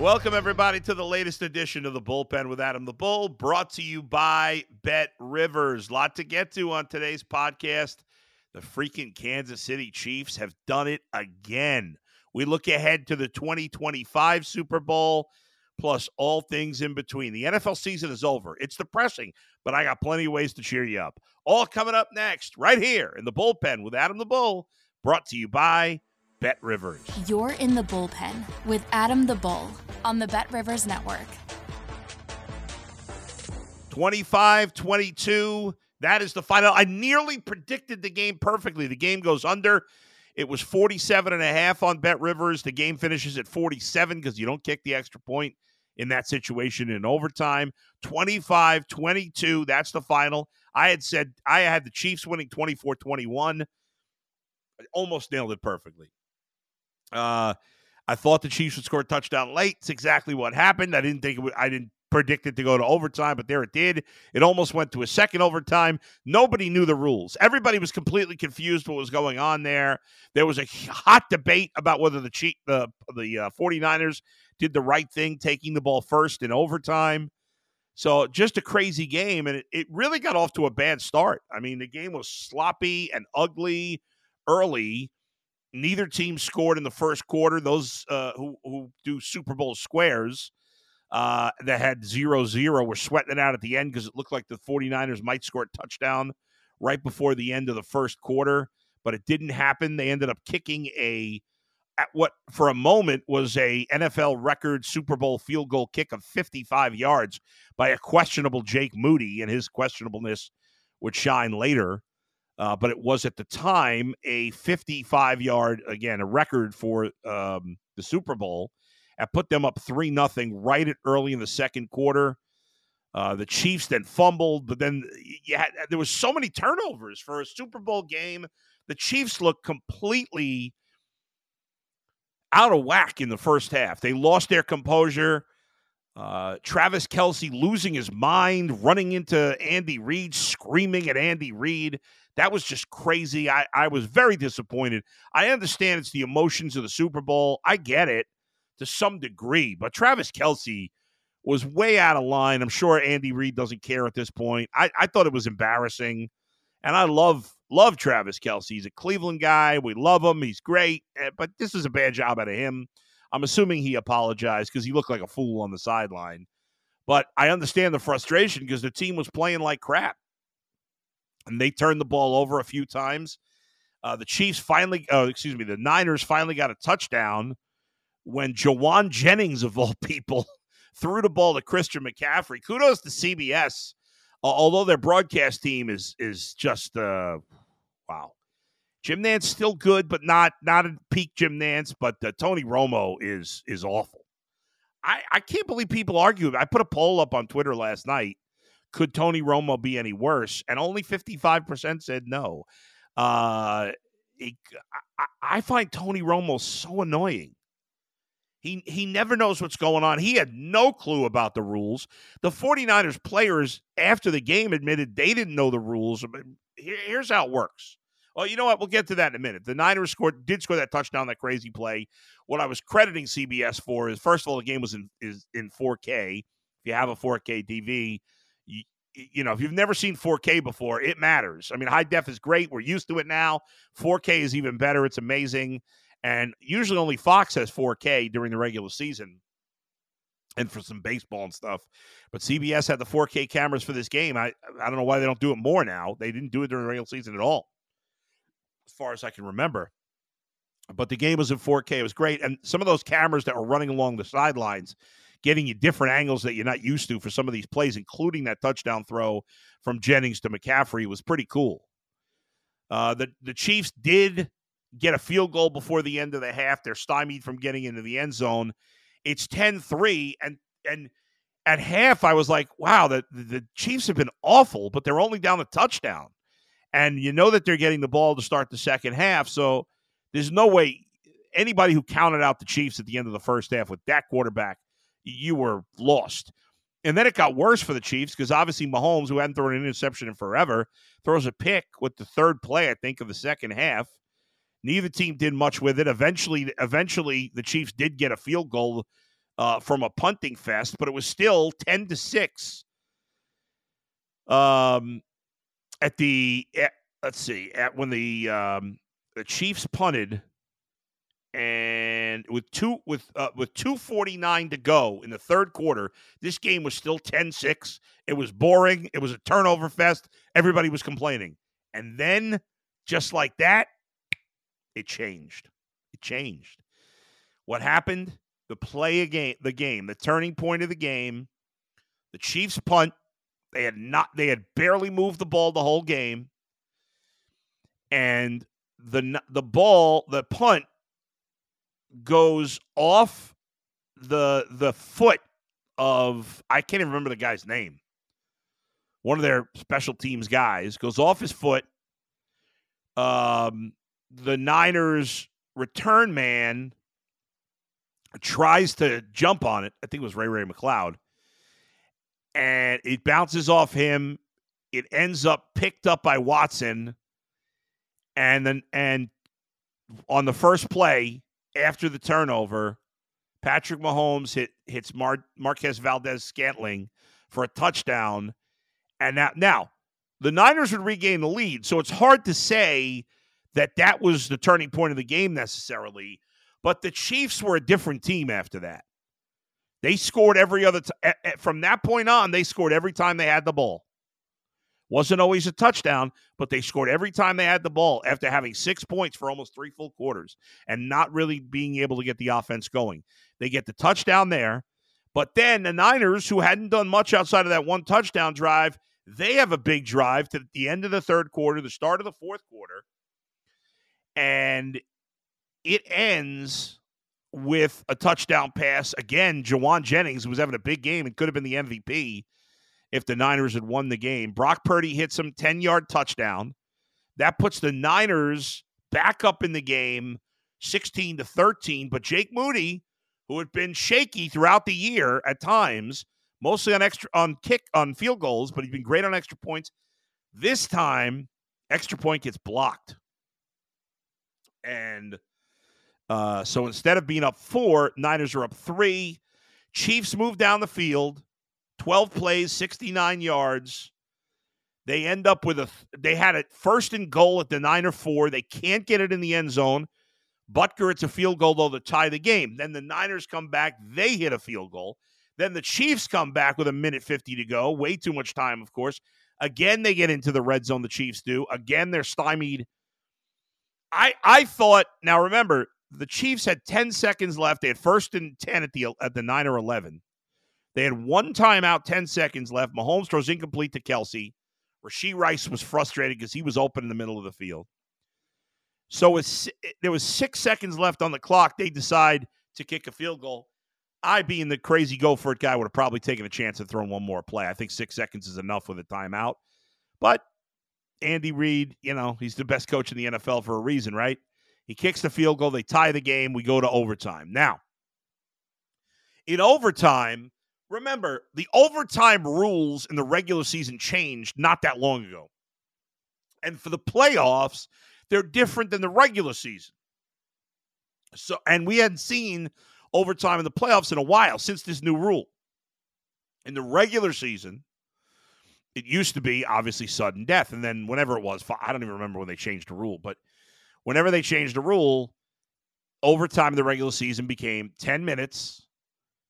Welcome, everybody, to the latest edition of the Bullpen with Adam the Bull, brought to you by Bet Rivers. Lot to get to on today's podcast. The freaking Kansas City Chiefs have done it again. We look ahead to the 2025 Super Bowl, plus all things in between. The NFL season is over. It's depressing, but I got plenty of ways to cheer you up. All coming up next, right here in the Bullpen with Adam the Bull, brought to you by Bet Rivers. You're in the bullpen with Adam the Bull on the Bet Rivers Network. 25 22. That is the final. I nearly predicted the game perfectly. The game goes under. It was 47 and a half on Bet Rivers. The game finishes at 47 because you don't kick the extra point in that situation in overtime. 25 22. That's the final. I had said I had the Chiefs winning 24 21. Almost nailed it perfectly. Uh, I thought the Chiefs would score a touchdown late. It's exactly what happened. I didn't think it would, I didn't predict it to go to overtime, but there it did. It almost went to a second overtime. Nobody knew the rules. Everybody was completely confused what was going on there. There was a hot debate about whether the Chief, the the uh, 49ers did the right thing taking the ball first in overtime. So just a crazy game and it, it really got off to a bad start. I mean, the game was sloppy and ugly early neither team scored in the first quarter. Those uh, who who do Super Bowl squares uh, that had zero zero were sweating it out at the end because it looked like the 49ers might score a touchdown right before the end of the first quarter, but it didn't happen. They ended up kicking a at what for a moment was a NFL record Super Bowl field goal kick of 55 yards by a questionable Jake Moody, and his questionableness would shine later. Uh, but it was at the time a 55 yard, again, a record for um, the Super Bowl. and put them up 3 nothing right at early in the second quarter. Uh, the Chiefs then fumbled, but then yeah, there was so many turnovers for a Super Bowl game. The Chiefs looked completely out of whack in the first half. They lost their composure. Uh, Travis Kelce losing his mind, running into Andy Reid, screaming at Andy Reid. That was just crazy. I, I was very disappointed. I understand it's the emotions of the Super Bowl. I get it to some degree, but Travis Kelce was way out of line. I'm sure Andy Reid doesn't care at this point. I, I thought it was embarrassing. And I love love Travis Kelce. He's a Cleveland guy. We love him. He's great. Eh, but this is a bad job out of him. I'm assuming he apologized because he looked like a fool on the sideline. But I understand the frustration because the team was playing like crap and they turned the ball over a few times. Uh, the Chiefs finally, oh, excuse me, the Niners finally got a touchdown when Jauan Jennings, of all people, threw the ball to Christian McCaffrey. Kudos to CBS, uh, although their broadcast team is is just uh, wow. Jim Nantz still good, but not not at peak Jim Nantz. But uh, Tony Romo is is awful. I I can't believe people argue. I put a poll up on Twitter last night could Tony Romo be any worse? And only 55% said no. Uh, I, I find Tony Romo so annoying. He he never knows what's going on. He had no clue about the rules. The 49ers players after the game admitted they didn't know the rules. Here's how it works. Well, you know what? We'll get to that in a minute. The Niners scored did score that touchdown, that crazy play. What I was crediting CBS for is first of all, the game was in is in 4K. If you have a 4K TV, you, know, if you've never seen 4K before, it matters. I mean, high def is great. We're used to it now. 4K is even better. It's amazing. And usually only Fox has 4K during the regular season and for some baseball and stuff. But CBS had the 4K cameras for this game. I I don't know why they don't do it more now. They didn't do it during the regular season at all, as far as I can remember. But the game was in 4K. It was great. And some of those cameras that were running along the sidelines, getting you different angles that you're not used to for some of these plays, including that touchdown throw from Jennings to McCaffrey, was pretty cool. Uh, the, the Chiefs did get a field goal before the end of the half. They're stymied from getting into the end zone. It's 10 3. And, and at half, I was like, wow, the, the Chiefs have been awful, but they're only down a touchdown. And you know that they're getting the ball to start the second half. So there's no way anybody who counted out the Chiefs at the end of the first half with that quarterback, you were lost. And then it got worse for the Chiefs because obviously Mahomes, who hadn't thrown an interception in forever, throws a pick with the third play, I think, of the second half. Neither team did much with it. Eventually, eventually, the Chiefs did get a field goal uh, from a punting fest, but it was still ten to six. Um, at the at, let's see, at when the um, the Chiefs punted, and with two with uh, with 249 to go in the third quarter this game was still 10-6 it was boring. It was a turnover fest. Everybody was complaining. And then just like that it changed. It changed. What happened? The play again the game the turning point of the game the chiefs punt. They had not they had barely moved the ball the whole game. And the the ball, the punt goes off the the foot of I can't even remember the guy's name. One of their special teams guys goes off his foot. Um, the Niners return man tries to jump on it. I think it was Ray Ray McCloud. And it bounces off him. It ends up picked up by Watson and then and on the first play after the turnover, Patrick Mahomes hit hits Mar- Marquez Valdes Scantling for a touchdown, and now now the Niners would regain the lead. So it's hard to say that that was the turning point of the game necessarily. But the Chiefs were a different team after that. They scored every other t- from that point on. They scored every time they had the ball. Wasn't always a touchdown, but they scored every time they had the ball after having six points for almost three full quarters and not really being able to get the offense going. They get the touchdown there, but then the Niners, who hadn't done much outside of that one touchdown drive, they have a big drive to the end of the third quarter, the start of the fourth quarter, and it ends with a touchdown pass. Again, Jauan Jennings was having a big game and could have been the MVP if the Niners had won the game. Brock Purdy hits him 10 yard touchdown. That puts the Niners back up in the game 16 to 13. But Jake Moody, who had been shaky throughout the year at times, mostly on extra on kick on field goals, but he's been great on extra points. This time, extra point gets blocked. And uh, so instead of being up four, Niners are up three. Chiefs move down the field. 12 plays, 69 yards. They end up with a, they had it first and goal at the nine or four. They can't get it in the end zone. Butker, it's a field goal, though, to tie the game. Then the Niners come back. They hit a field goal. Then the Chiefs come back with a minute 50 to go. Way too much time, of course. Again, they get into the red zone, the Chiefs do. Again, they're stymied. I I thought, now remember, the Chiefs had 10 seconds left. They had first and 10 at the at the 9 or 11. They had one timeout, 10 seconds left. Mahomes throws incomplete to Kelce. Rashee Rice was frustrated because he was open in the middle of the field. So there was six seconds left on the clock. They decide to kick a field goal. I, being the crazy go for it guy, would have probably taken a chance of throwing one more play. I think six seconds is enough with a timeout. But Andy Reid, you know, he's the best coach in the NFL for a reason, right? He kicks the field goal. They tie the game. We go to overtime. Now, in overtime, remember, the overtime rules in the regular season changed not that long ago. And for the playoffs, they're different than the regular season. So, and we hadn't seen overtime in the playoffs in a while since this new rule. In the regular season, it used to be obviously sudden death. And then whenever it was, I don't even remember when they changed the rule, but whenever they changed the rule, overtime in the regular season became 10 minutes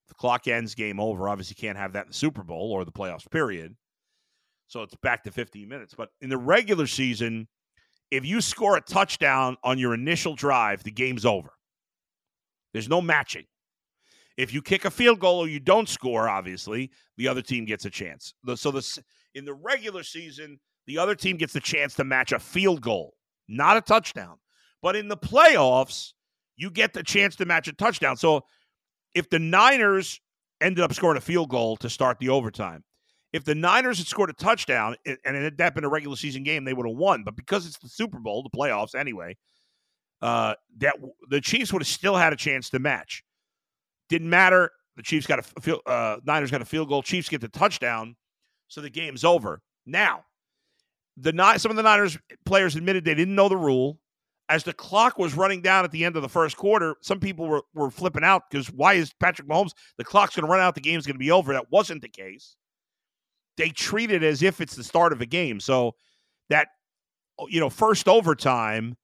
the clock ends, game over. Obviously, can't have that in the Super Bowl or the playoffs, period. So it's back to 15 minutes. But in the regular season, if you score a touchdown on your initial drive, the game's over. There's no matching. If you kick a field goal or you don't score, obviously, the other team gets a chance. So the in the regular season, the other team gets the chance to match a field goal, not a touchdown. But in the playoffs, you get the chance to match a touchdown. So if the Niners ended up scoring a field goal to start the overtime, if the Niners had scored a touchdown and it had that been a regular season game, they would have won. But because it's the Super Bowl, the playoffs anyway, uh, that the Chiefs would have still had a chance to match. Didn't matter. The Chiefs got a field, uh, Niners got a field goal. Chiefs get the touchdown, so the game's over. Now, the some of the Niners players admitted they didn't know the rule. As the clock was running down at the end of the first quarter, some people were, were flipping out because why is Patrick Mahomes? The clock's going to run out. The game's going to be over. That wasn't the case. They treat it as if it's the start of a game. So that oh, you know first overtime,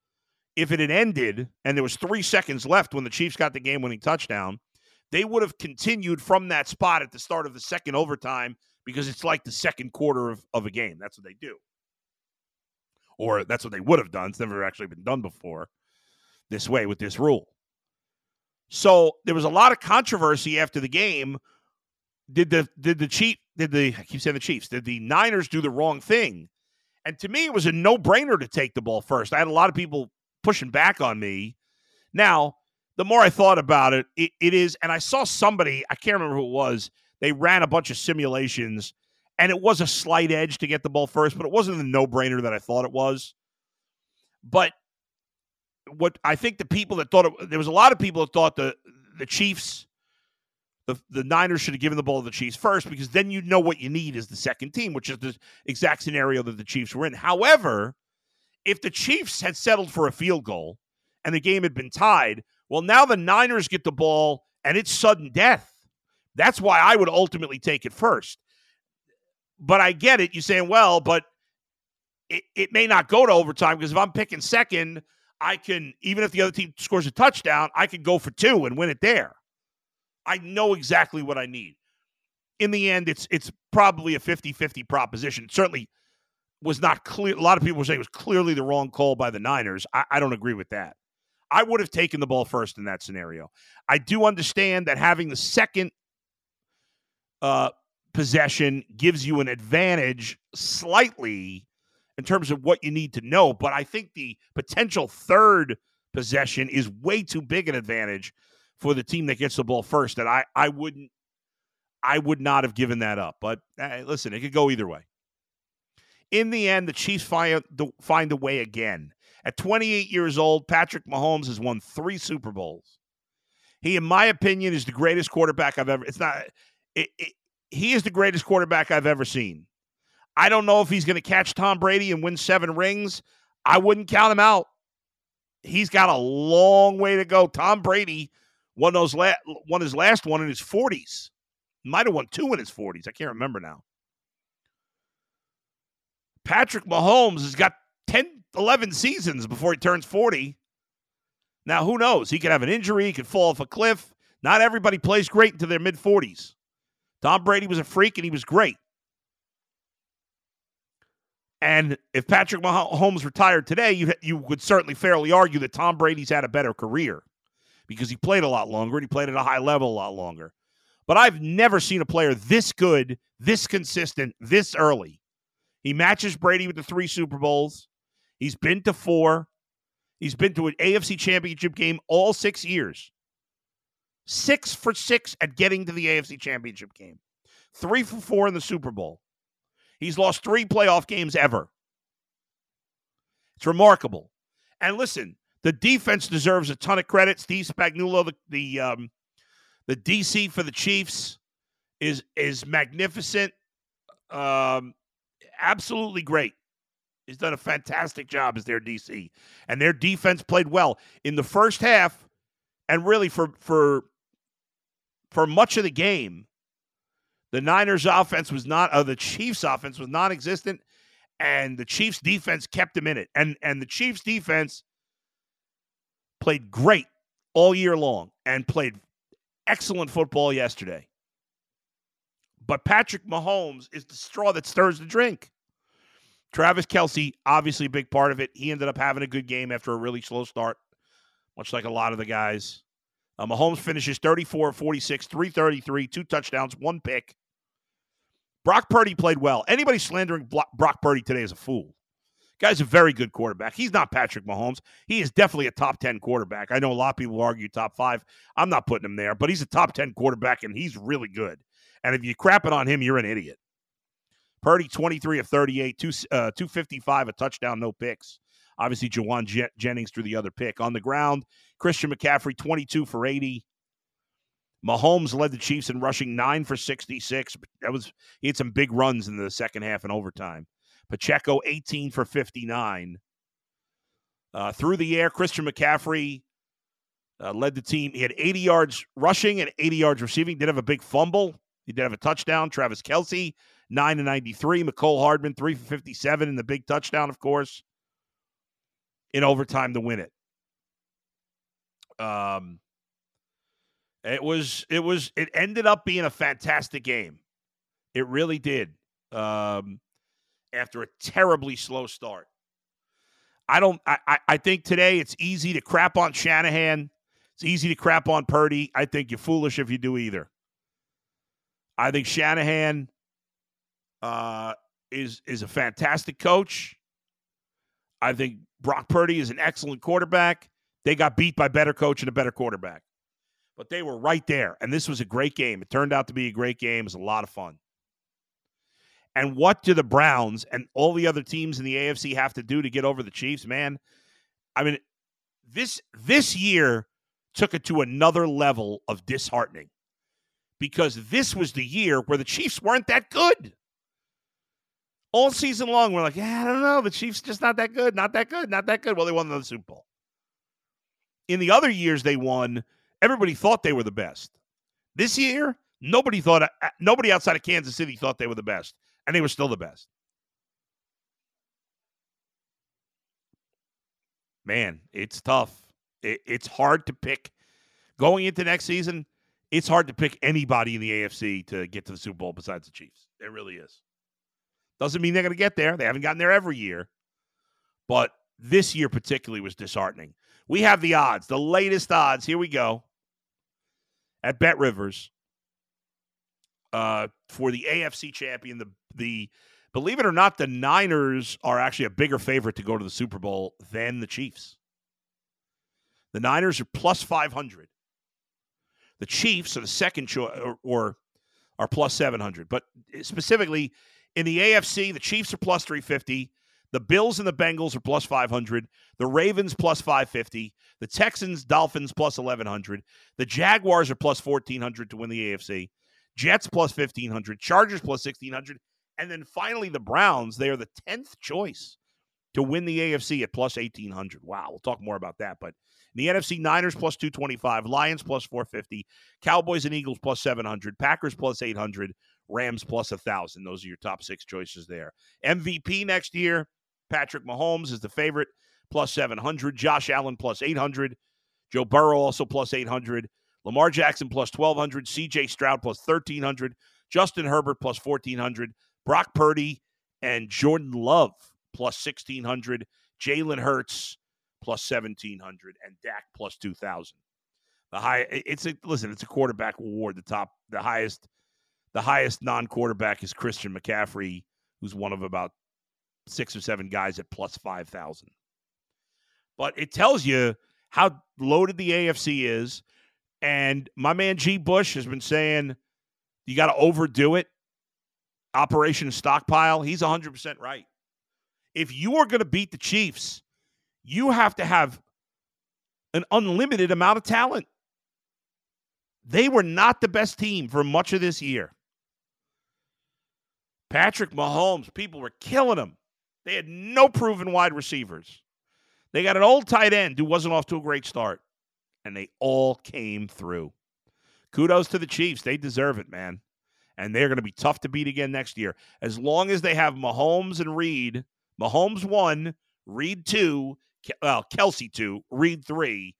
if it had ended and there was three seconds left when the Chiefs got the game-winning touchdown, they would have continued from that spot at the start of the second overtime because it's like the second quarter of, of a game. That's what they do. Or that's what they would have done. It's never actually been done before this way with this rule. So there was a lot of controversy after the game. Did the did the Chief did the I keep saying the Chiefs, did the Niners do the wrong thing? And to me, it was a no-brainer to take the ball first. I had a lot of people pushing back on me. Now, the more I thought about it, it, it is, and I saw somebody, I can't remember who it was, they ran a bunch of simulations, and it was a slight edge to get the ball first, but it wasn't the no brainer that I thought it was. But what I think the people that thought it, there was a lot of people that thought the the Chiefs, the the Niners should have given the ball to the Chiefs first because then you know what you need is the second team, which is the exact scenario that the Chiefs were in. However, if the Chiefs had settled for a field goal and the game had been tied, well, now the Niners get the ball and it's sudden death. That's why I would ultimately take it first. But I get it. You're saying, well, but it, it may not go to overtime because if I'm picking second, I can, even if the other team scores a touchdown, I can go for two and win it there. I know exactly what I need. In the end, it's it's probably a 50-50 proposition. It certainly was not clear. A lot of people were saying it was clearly the wrong call by the Niners. I, I don't agree with that. I would have taken the ball first in that scenario. I do understand that having the second uh, possession gives you an advantage slightly in terms of what you need to know, but I think the potential third possession is way too big an advantage for the team that gets the ball first that I, I wouldn't I would not have given that up. But uh, listen, it could go either way. In the end, the Chiefs find, find a way again. At 28 years old, Patrick Mahomes has won three Super Bowls. He, in my opinion, is the greatest quarterback I've ever. It's not. It, he is the greatest quarterback I've ever seen. I don't know if he's going to catch Tom Brady and win seven rings. I wouldn't count him out. He's got a long way to go. Tom Brady won those la- won his last one in his 40s. Might have won two in his 40s. I can't remember now. Patrick Mahomes has got 10 11 seasons before he turns 40. Now, who knows? He could have an injury, he could fall off a cliff. Not everybody plays great into their mid 40s. Tom Brady was a freak and he was great. And if Patrick Mahomes retired today, you, you would certainly fairly argue that Tom Brady's had a better career because he played a lot longer and he played at a high level a lot longer. But I've never seen a player this good, this consistent, this early. He matches Brady with the three Super Bowls. He's been to four. He's been to an AFC championship game all six years. Six for six at getting to the AFC championship game. Three for four in the Super Bowl. He's lost three playoff games ever. It's remarkable. And listen, the defense deserves a ton of credit. Steve Spagnuolo, the the, um, the DC for the Chiefs, is is magnificent. Um, absolutely great. He's done a fantastic job as their DC, and their defense played well in the first half, and really for for for much of the game. The Niners' offense was not, uh, the Chiefs' offense was non-existent, and the Chiefs' defense kept them in it. And and the Chiefs' defense played great all year long and played excellent football yesterday. But Patrick Mahomes is the straw that stirs the drink. Travis Kelce, obviously a big part of it. He ended up having a good game after a really slow start, much like a lot of the guys. Uh, Mahomes finishes 34 46, 333, two touchdowns, one pick. Brock Purdy played well. Anybody slandering Brock Purdy today is a fool. Guy's a very good quarterback. He's not Patrick Mahomes. He is definitely a top 10 quarterback. I know a lot of people argue top five. I'm not putting him there, but he's a top 10 quarterback, and he's really good. And if you crap it on him, you're an idiot. Purdy, 23 of 38, two, uh, 255, a touchdown, no picks. Obviously, Jauan J- Jennings threw the other pick. On the ground, Christian McCaffrey, 22 for 80. Mahomes led the Chiefs in rushing, nine for 66. That was he had some big runs in the second half and overtime. Pacheco, 18 for 59. Uh, through the air, Christian McCaffrey uh, led the team. He had 80 yards rushing and 80 yards receiving. Did have a big fumble. He did have a touchdown. Travis Kelce, 9 to 93. Mecole Hardman, 3 for 57, and the big touchdown, of course, in overtime to win it. Um, it was, it was, it ended up being a fantastic game. It really did. Um, after a terribly slow start. I don't. I, I think today it's easy to crap on Shanahan. It's easy to crap on Purdy. I think you're foolish if you do either. I think Shanahan uh, is is a fantastic coach. I think Brock Purdy is an excellent quarterback. They got beat by better coach and a better quarterback, but they were right there. And this was a great game. It turned out to be a great game. It was a lot of fun. And what do the Browns and all the other teams in the AFC have to do to get over the Chiefs, man? I mean, this this year took it to another level of disheartening because this was the year where the Chiefs weren't that good. All season long, we're like, yeah, I don't know. The Chiefs just not that good, not that good, not that good. Well, they won the Super Bowl. In the other years they won, everybody thought they were the best. This year, nobody thought uh, nobody outside of Kansas City thought they were the best and they were still the best. Man, it's tough. It, it's hard to pick going into next season. It's hard to pick anybody in the AFC to get to the Super Bowl besides the Chiefs. It really is. Doesn't mean they're going to get there. They haven't gotten there every year, but this year particularly was disheartening. We have the odds, the latest odds. Here we go at Bet Rivers uh, for the AFC champion. The the believe it or not, the Niners are actually a bigger favorite to go to the Super Bowl than the Chiefs. The Niners are plus five hundred. The Chiefs are the second choice, or, or are plus seven hundred. But specifically in the AFC, the Chiefs are plus three fifty. The Bills and the Bengals are plus 500. The Ravens plus 550. The Texans, Dolphins plus 1100. The Jaguars are plus 1400 to win the AFC. Jets plus 1500, Chargers plus 1600, and then finally the Browns, they are the 10th choice to win the AFC at plus 1800. Wow, we'll talk more about that, but the NFC Niners plus 225, Lions plus 450, Cowboys and Eagles plus 700, Packers plus 800, Rams plus a 1000. Those are your top 6 choices there. MVP next year, Patrick Mahomes is the favorite plus 700, Josh Allen plus 800, Joe Burrow also plus 800. Lamar Jackson plus 1,200, CJ Stroud plus 1,300, Justin Herbert plus 1,400, Brock Purdy and Jordan Love plus 1,600, Jalen Hurts plus 1,700, and Dak plus 2,000. The high, it's a listen, it's a quarterback award. The top, the highest, the highest non-quarterback is Christian McCaffrey, who's one of about six or seven guys at plus 5,000. But it tells you how loaded the AFC is and my man G. Bush has been saying you got to overdo it. Operation Stockpile. He's 100% right. If you are going to beat the Chiefs, you have to have an unlimited amount of talent. They were not the best team for much of this year. Patrick Mahomes, people were killing him. They had no proven wide receivers. They got an old tight end who wasn't off to a great start and they all came through. Kudos to the Chiefs. They deserve it, man. And they're going to be tough to beat again next year. As long as they have Mahomes and Reid, Mahomes one, Reid two, well, Kelce two, Reid three,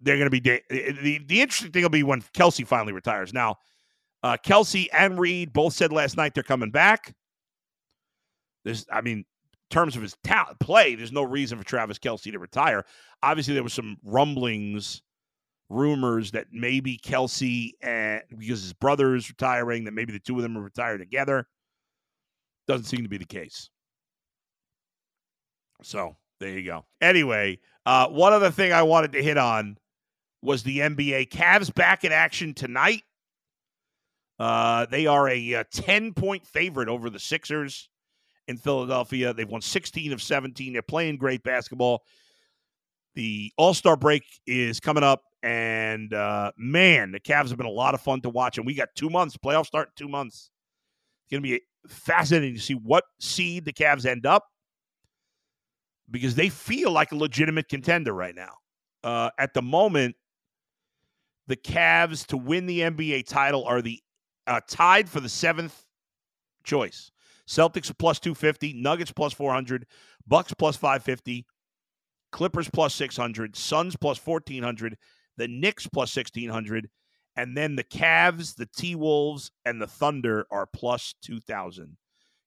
they're going to be. Da- the, the interesting thing will be when Kelce finally retires. Now, uh, Kelce and Reid both said last night they're coming back. There's, I mean, terms of his play, there's no reason for Travis Kelce to retire. Obviously, there was some rumblings, rumors that maybe Kelce and because his brother is retiring, that maybe the two of them are retired together. Doesn't seem to be the case. So there you go. Anyway, uh, one other thing I wanted to hit on was the NBA Cavs back in action tonight. Uh, they are a, a 10 point favorite over the Sixers in Philadelphia. They've won 16 of 17. They're playing great basketball. The All Star break is coming up, and uh, man, the Cavs have been a lot of fun to watch. And we got two months, playoffs start in two months. It's going to be fascinating to see what seed the Cavs end up because they feel like a legitimate contender right now. Uh, at the moment, the Cavs to win the NBA title are the uh, tied for the seventh choice. Celtics plus 250, Nuggets plus 400, Bucks plus 550, Clippers plus 600, Suns plus 1400, the Knicks plus 1600, and then the Cavs, the T Wolves, and the Thunder are plus 2000.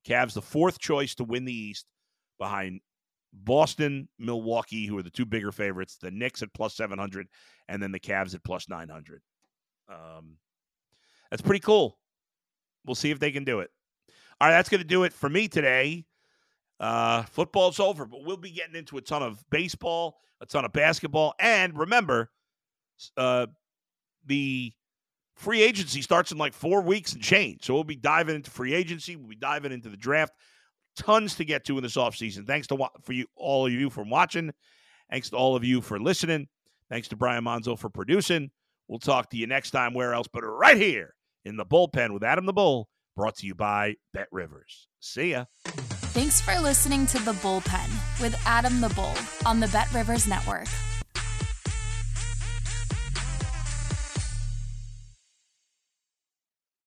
Cavs, the fourth choice to win the East behind Boston, Milwaukee, who are the two bigger favorites, the Knicks at plus 700, and then the Cavs at plus 900. Um, that's pretty cool. We'll see if they can do it. All right, that's going to do it for me today. Uh, football's over, but we'll be getting into a ton of baseball, a ton of basketball, and remember, uh, the free agency starts in like four weeks and change. So we'll be diving into free agency. We'll be diving into the draft. Tons to get to in this offseason. Thanks to for you, all of you for watching. Thanks to all of you for listening. Thanks to Brian Monzo for producing. We'll talk to you next time, where else but right here in the bullpen with Adam the Bull, brought to you by Bet Rivers. See ya. Thanks for listening to The Bullpen with Adam the Bull on the Bet Rivers Network.